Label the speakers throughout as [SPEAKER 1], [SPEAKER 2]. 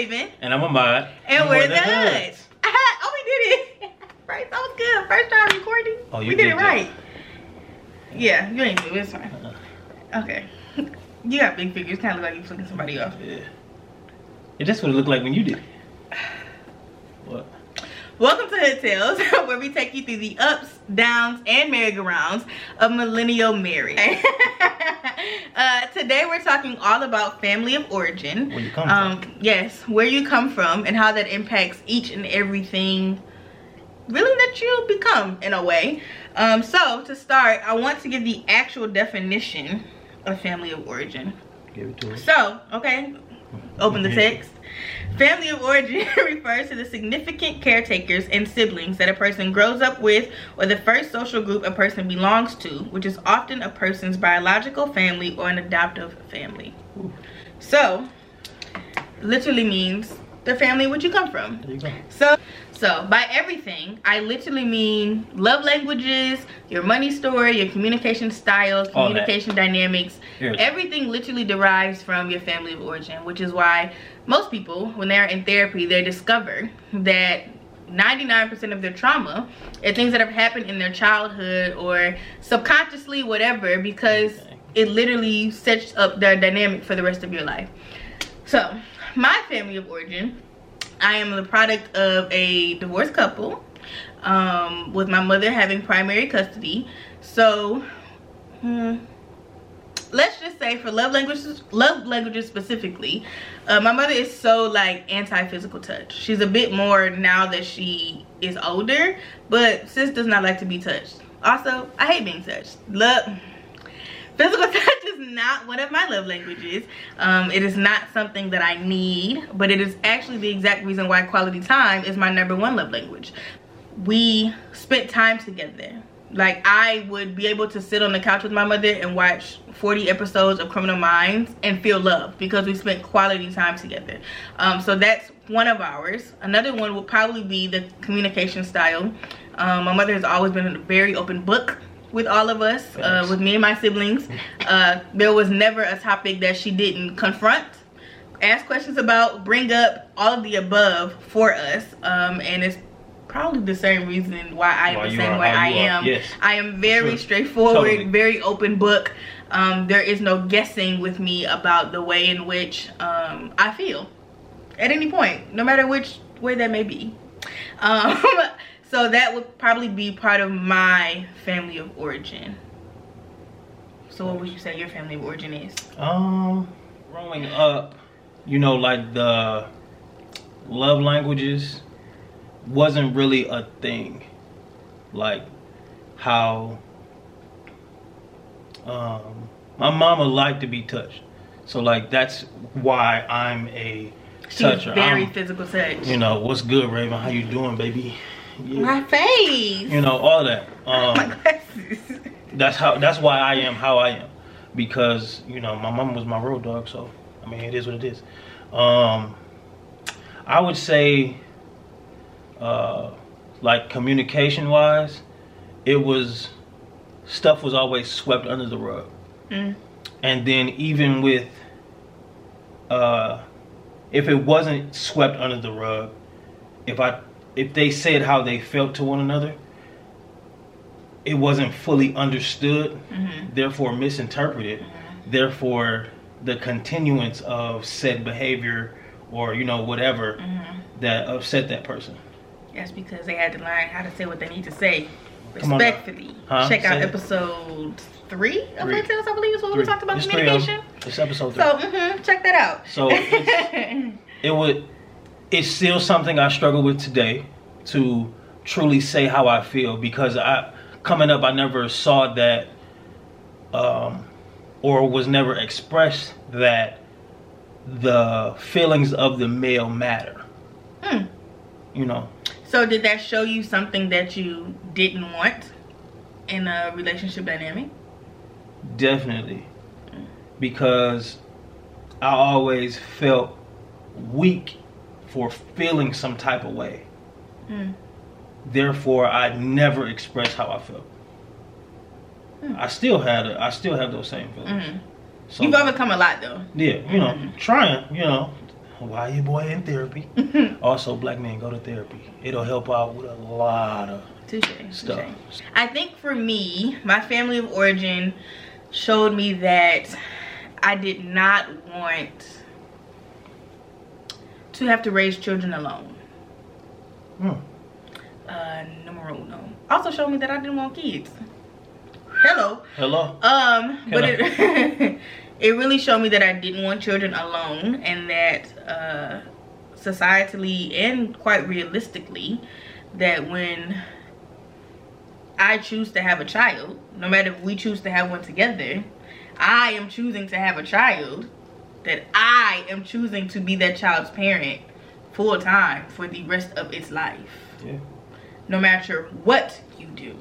[SPEAKER 1] Raven.
[SPEAKER 2] And I'm Ahmad.
[SPEAKER 1] And, we're, the Hoods. oh, we did it. Right, that was good. First time recording.
[SPEAKER 2] Oh, you
[SPEAKER 1] we did,
[SPEAKER 2] did
[SPEAKER 1] it right. Yeah, you ain't do it. It's fine. Uh-uh. Okay. You got big figures. Kind of look like you flicking somebody off.
[SPEAKER 2] Yeah. Yeah, that's what it looked like when you did it.
[SPEAKER 1] Welcome to Hood Tales, where we take you through the ups, downs, and merry-go-rounds of millennial marriage. uh, today we're talking all about family of origin.
[SPEAKER 2] Where you come
[SPEAKER 1] um,
[SPEAKER 2] from.
[SPEAKER 1] Yes, where you come from and how that impacts each and everything really that you become in a way. Um, so to start, I want to give the actual definition of family of origin.
[SPEAKER 2] Give it to us.
[SPEAKER 1] So, okay, open the
[SPEAKER 2] Mhm.
[SPEAKER 1] text. Family of origin refers to the significant caretakers and siblings that a person grows up with or the first social group a person belongs to, which is often a person's biological family or an adoptive family. So, literally means the family which you come from.
[SPEAKER 2] There you go.
[SPEAKER 1] So, so by everything, I literally mean love languages, your money story, your communication styles, communication dynamics.
[SPEAKER 2] Everything.
[SPEAKER 1] Everything literally derives from your family of origin, which is why most people, when they're in therapy, they discover that 99% of their trauma are things that have happened in their childhood or subconsciously, whatever, because
[SPEAKER 2] Okay.
[SPEAKER 1] it literally sets up their dynamic for the rest of your life. So, my family of origin, I am the product of a divorced couple, um, with my mother having primary custody. So, hmm, let's just say for love languages, love languages specifically, uh, my mother is so like anti-physical touch. She's a bit more now that she is older, but sis does not like to be touched. Also, I hate being touched. Love. Physical touch is not one of my love languages. Um, it is not something that I need, but it is actually the exact reason why quality time is my number one love language. We spent time together. Like I would be able to sit on the couch with my mother and watch 40 episodes of Criminal Minds and feel love because we spent quality time together. Um, so that's one of ours. Another one will probably be the communication style. Um, my mother has always been a very open book with all of us, uh, with me and my siblings. Uh, there was never a topic that she didn't confront, ask questions about, bring up, all of the above for us. Um, and it's probably the same reason why I am
[SPEAKER 2] Why
[SPEAKER 1] the same
[SPEAKER 2] are
[SPEAKER 1] way I am.
[SPEAKER 2] Yes.
[SPEAKER 1] I am very
[SPEAKER 2] Sure.
[SPEAKER 1] straightforward,
[SPEAKER 2] Totally.
[SPEAKER 1] very open book. Um, there is no guessing with me about the way in which um, I feel at any point, no matter which way that may be. Um, so that would probably be part of my family of origin. So what would you say your family of origin is?
[SPEAKER 2] Um, growing up, you know, like the love languages wasn't really a thing. Like how um my mama liked to be touched. So like that's why I'm a
[SPEAKER 1] She's
[SPEAKER 2] toucher.
[SPEAKER 1] very
[SPEAKER 2] I'm-
[SPEAKER 1] physical touch.
[SPEAKER 2] you know, what's good, Raven? How you doing, baby? Yeah.
[SPEAKER 1] My face.
[SPEAKER 2] You know, all that. Um
[SPEAKER 1] my glasses.
[SPEAKER 2] that's how that's why I am how I am because you know my mom was my road dog so I mean it is what it is um I would say uh like communication wise it was stuff was always swept under the rug
[SPEAKER 1] Mm.
[SPEAKER 2] and then even with uh if it wasn't swept under the rug if I if they said how they felt to one another it wasn't fully understood
[SPEAKER 1] Mhm.
[SPEAKER 2] therefore misinterpreted therefore the continuance of said behavior or you know whatever
[SPEAKER 1] Mhm.
[SPEAKER 2] that upset that person
[SPEAKER 1] That's because they had to learn how to say what they need to say
[SPEAKER 2] Come on now.
[SPEAKER 1] respectfully.
[SPEAKER 2] Huh?
[SPEAKER 1] Check out
[SPEAKER 2] it.
[SPEAKER 1] episode three of
[SPEAKER 2] Three.
[SPEAKER 1] Tales, I believe is what we
[SPEAKER 2] Three.
[SPEAKER 1] talked about
[SPEAKER 2] It's three of 'em.
[SPEAKER 1] communication.
[SPEAKER 2] it's episode three
[SPEAKER 1] So mhm, check that out.
[SPEAKER 2] So, it would it's still something I struggle with today to truly say how I feel because I coming up I never saw that um or was never expressed that the feelings of the male matter.
[SPEAKER 1] Hmm.
[SPEAKER 2] You know.
[SPEAKER 1] So did that show you something that you didn't want in a relationship dynamic?
[SPEAKER 2] Definitely. Because I always felt weak for feeling some type of way.
[SPEAKER 1] Hmm.
[SPEAKER 2] Therefore, I never expressed how I felt.
[SPEAKER 1] Hmm.
[SPEAKER 2] I still had it. I still have those same feelings.
[SPEAKER 1] Mhm.
[SPEAKER 2] So,
[SPEAKER 1] You've overcome a lot though.
[SPEAKER 2] yeah, you know,
[SPEAKER 1] Mhm.
[SPEAKER 2] trying, you know, why your boy in therapy. also, black men go to therapy. It'll help out with a lot of
[SPEAKER 1] Touche,
[SPEAKER 2] stuff.
[SPEAKER 1] touche. I think for me, my family of origin showed me that I did not want to have to raise children alone.
[SPEAKER 2] Hmm.
[SPEAKER 1] Uh, numero uno. Also showed me that I didn't want kids. Hello.
[SPEAKER 2] Hello.
[SPEAKER 1] Um, but it it really showed me that I didn't want children alone, and that uh, societally and quite realistically, that when I choose to have a child, no matter if we choose to have one together, I am choosing to have a child. That I am choosing to be that child's parent full time for the rest of its life.
[SPEAKER 2] Yeah.
[SPEAKER 1] no matter what you do.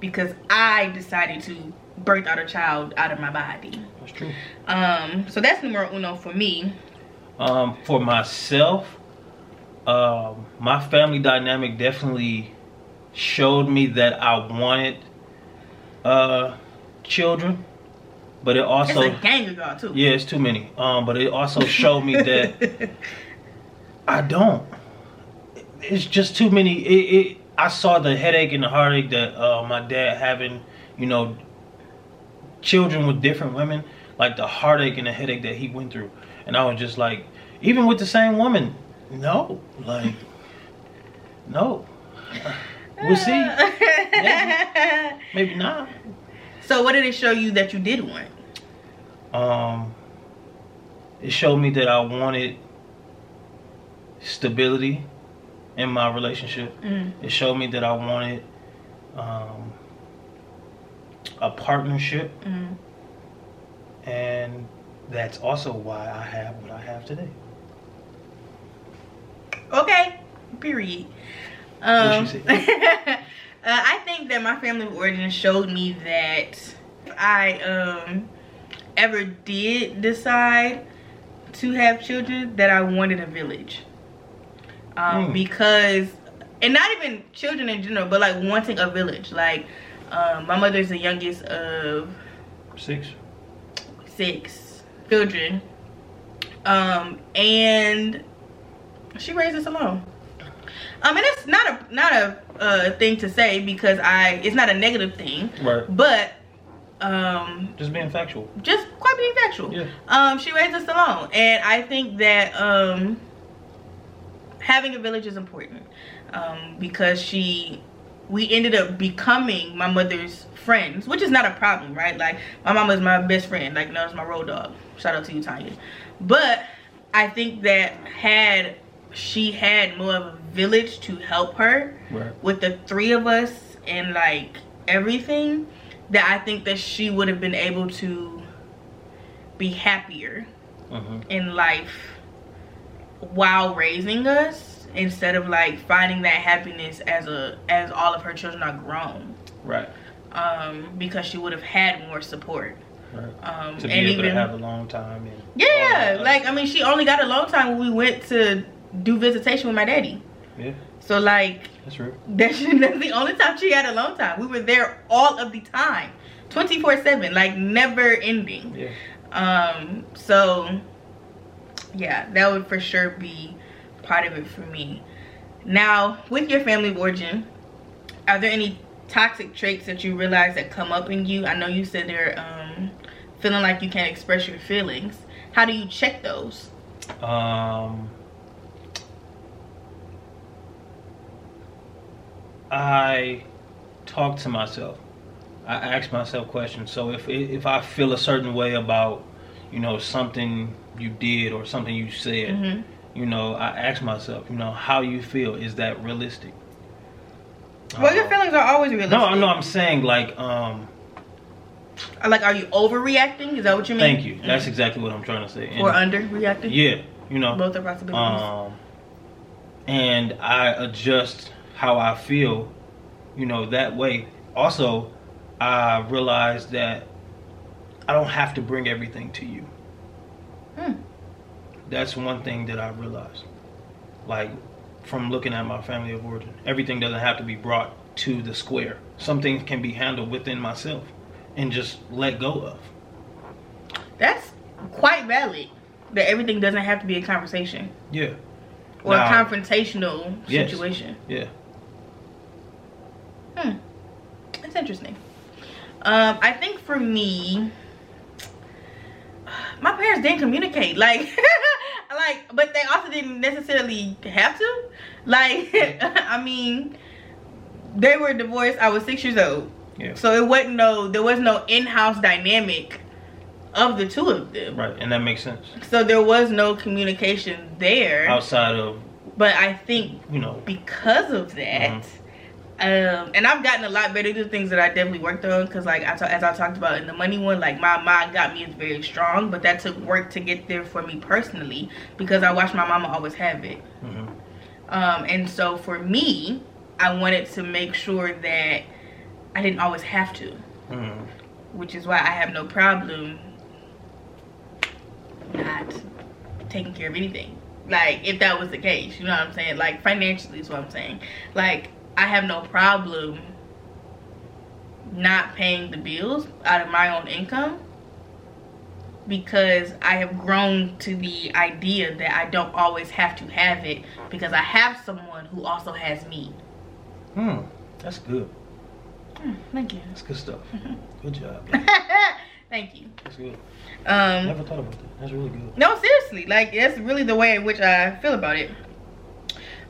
[SPEAKER 1] Because i decided to birth out a child out of my body.
[SPEAKER 2] That's true.
[SPEAKER 1] um so that's numero uno for me.
[SPEAKER 2] Um, for myself, um, my family dynamic definitely showed me that I wanted uh, children, but it
[SPEAKER 1] it's
[SPEAKER 2] also
[SPEAKER 1] a gang of y'all too
[SPEAKER 2] yeah, it's too many. Um, but it also showed me that I don't. It's just too many. It, it I saw the headache and the heartache that uh, my dad having, you know, children with different women, like the heartache and the headache that he went through, and I was just like, even with the same woman, no, like, no. We'll see. Maybe. Maybe not.
[SPEAKER 1] So what did it show you that you did want
[SPEAKER 2] Um, it showed me that I wanted stability in my relationship.
[SPEAKER 1] Mm.
[SPEAKER 2] It showed me that I wanted um, a partnership,
[SPEAKER 1] Mm.
[SPEAKER 2] and that's also why I have what I have today.
[SPEAKER 1] okay period um uh, i think that my family of origin showed me that if i um ever did decide to have children that i wanted a village um
[SPEAKER 2] Mm.
[SPEAKER 1] because and not even children in general but like wanting a village like um my mother's the youngest of
[SPEAKER 2] Six.
[SPEAKER 1] six children um and she raised us alone um mean, it's not a not a uh thing to say because i it's not a negative thing.
[SPEAKER 2] Right.
[SPEAKER 1] but um
[SPEAKER 2] Just being factual.
[SPEAKER 1] just quite being factual.
[SPEAKER 2] Yeah.
[SPEAKER 1] um she raised us alone. And i think that um having a village is important. Um because she we ended up becoming my mother's friends which is not a problem right? Like my mama is my best friend. Like no it's my road dog. Shout out to you tanya. But i think that had she had more of a village to help her
[SPEAKER 2] Right.
[SPEAKER 1] with the three of us and like everything that i think that she would have been able to be happier
[SPEAKER 2] hmm
[SPEAKER 1] in life while raising us instead of like finding that happiness as a as all of her children are grown
[SPEAKER 2] Right.
[SPEAKER 1] um because she would have had more support
[SPEAKER 2] Right.
[SPEAKER 1] um
[SPEAKER 2] To be
[SPEAKER 1] and
[SPEAKER 2] able
[SPEAKER 1] even
[SPEAKER 2] to have a long time and
[SPEAKER 1] yeah like i mean she only got a long time when we went to do visitation with my daddy
[SPEAKER 2] yeah,
[SPEAKER 1] so like
[SPEAKER 2] that's real.
[SPEAKER 1] That's, that's the only time she had alone time. We were there all of the time, 24/7, like never ending.
[SPEAKER 2] Yeah.
[SPEAKER 1] Um, so yeah, that would for sure be part of it for me. Now, with your family of origin, are there any toxic traits that you realize that come up in you? I know you said they're um, feeling like you can't express your feelings. How do you check those?
[SPEAKER 2] Um, I talk to myself. I ask myself questions. So if if I feel a certain way about, you know, something you did or something you said,
[SPEAKER 1] Mhm.
[SPEAKER 2] you know, I ask myself, you know, how you feel. Is that realistic?
[SPEAKER 1] Well, your
[SPEAKER 2] Uh,
[SPEAKER 1] feelings are always realistic.
[SPEAKER 2] No, I know. I'm saying like, um,
[SPEAKER 1] Like, are you overreacting? Is that what you mean?
[SPEAKER 2] thank you. That's
[SPEAKER 1] Mm.
[SPEAKER 2] exactly what I'm trying to say. And-
[SPEAKER 1] or underreacting.
[SPEAKER 2] yeah, you know,
[SPEAKER 1] Both are possibilities.
[SPEAKER 2] um, and I adjust how I feel, you know, that way. Also, I realized that I don't have to bring everything to you.
[SPEAKER 1] Hmm.
[SPEAKER 2] That's one thing that I realized. Like, from looking at my family of origin, everything doesn't have to be brought to the square. Some things can be handled within myself and just let go of.
[SPEAKER 1] That's quite valid. that everything doesn't have to be a conversation
[SPEAKER 2] Yeah.
[SPEAKER 1] or
[SPEAKER 2] Now-
[SPEAKER 1] a confrontational
[SPEAKER 2] Yes.
[SPEAKER 1] situation.
[SPEAKER 2] Yeah.
[SPEAKER 1] Hmm. That's interesting. Um, I think for me, my parents didn't communicate. Like, like, but they also didn't necessarily have to. Like, I mean, they were divorced. I was six years old,
[SPEAKER 2] Yeah.
[SPEAKER 1] so it wasn't no. There was no in-house dynamic of the two of them.
[SPEAKER 2] Right. And that makes sense.
[SPEAKER 1] So there was no communication there.
[SPEAKER 2] Outside of,
[SPEAKER 1] But I think
[SPEAKER 2] you know,
[SPEAKER 1] because of that um and i've gotten a lot better at things that i definitely worked on because like I as i talked about in the money one like my mind got me is very strong but that took work to get there for me personally because i watched my mama always have it
[SPEAKER 2] mhm.
[SPEAKER 1] um and so for me i wanted to make sure that i didn't always have to
[SPEAKER 2] Mhm.
[SPEAKER 1] which is why i have no problem not taking care of anything like if that was the case you know what i'm saying like financially is what i'm saying like i have no problem not paying the bills out of my own income because i have grown to the idea that i don't always have to have it because i have someone who also has me
[SPEAKER 2] Hmm. That's good.
[SPEAKER 1] Hmm, thank you
[SPEAKER 2] That's good stuff. Good job.
[SPEAKER 1] thank you
[SPEAKER 2] That's good.
[SPEAKER 1] um
[SPEAKER 2] Never thought about that. That's really good.
[SPEAKER 1] No, seriously, like that's really the way in which I feel about it.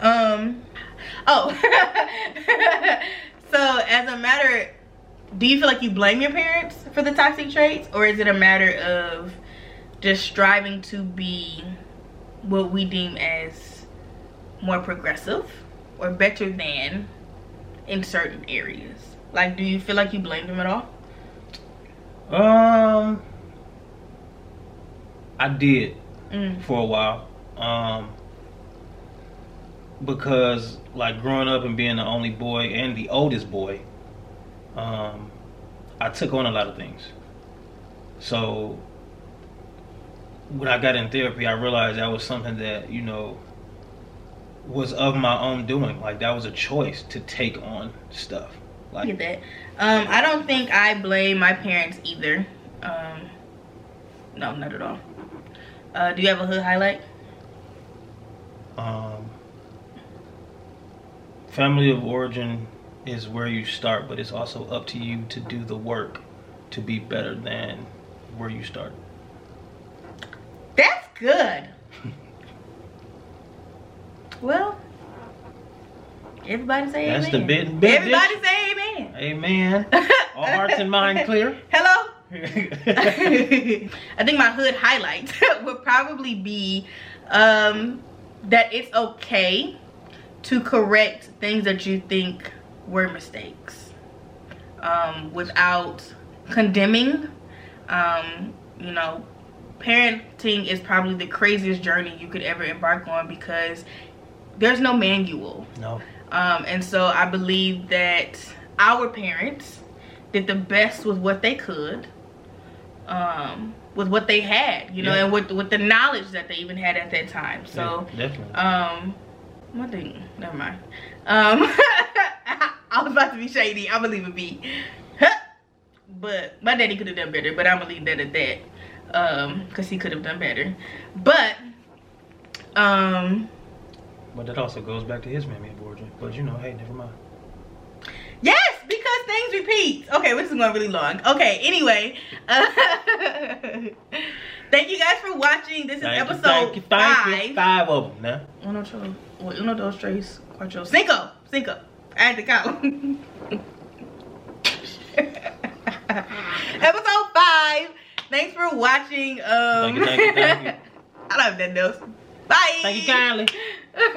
[SPEAKER 1] Um, oh, so as a matter, do you feel like you blame your parents for the toxic traits, or is it a matter of just striving to be what we deem as more progressive or better than in certain areas? Like, do you feel like you blame them at all?
[SPEAKER 2] Um, I did
[SPEAKER 1] Mm.
[SPEAKER 2] for a while. Um, because like growing up and being the only boy and the oldest boy, um, I took on a lot of things. So when I got in therapy, I realized that was something that you know was of my own doing. Like that was a choice to take on stuff. Like
[SPEAKER 1] get that. Um, I don't think I blame my parents either. Um, no, not at all. Uh, do you have a hood highlight?
[SPEAKER 2] Um, family of origin is where you start, but it's also up to you to do the work to be better than where you start.
[SPEAKER 1] That's good. well, everybody say
[SPEAKER 2] That's
[SPEAKER 1] amen.
[SPEAKER 2] the bit- bit
[SPEAKER 1] Everybody
[SPEAKER 2] dish.
[SPEAKER 1] say amen.
[SPEAKER 2] Amen. All hearts and minds clear.
[SPEAKER 1] Hello. I think my hood highlight would probably be um, that it's okay to correct things that you think were mistakes um, without condemning. Um, you know, parenting is probably the craziest journey you could ever embark on because there's no manual.
[SPEAKER 2] No.
[SPEAKER 1] Um, and so I believe that our parents did the best with what they could, um, with what they had, you know,
[SPEAKER 2] Yeah.
[SPEAKER 1] and with with the knowledge that they even had at that time. So,
[SPEAKER 2] Yeah, definitely.
[SPEAKER 1] um, one thing, never mind. Um, I was about to be shady. I'm gonna leave it be. but my daddy could have done better. But I'm gonna leave that at that, um, because he could have done better. But, um.
[SPEAKER 2] but that also goes back to his family of. But you know, hey, never mind.
[SPEAKER 1] Yes, because things repeat. Okay, this is going really long. Okay, anyway. Uh, thank you guys for watching. This is
[SPEAKER 2] Thank you,
[SPEAKER 1] episode
[SPEAKER 2] thank you, thank
[SPEAKER 1] five.
[SPEAKER 2] you. Five of them now.
[SPEAKER 1] Uno, two, well, uno, dos, tres, cuatro, cinco. Cinco. I had to count. episode five. Thanks for watching. Um,
[SPEAKER 2] Thank you, thank you, thank you.
[SPEAKER 1] I love that, have nothing else. Bye.
[SPEAKER 2] Thank you kindly.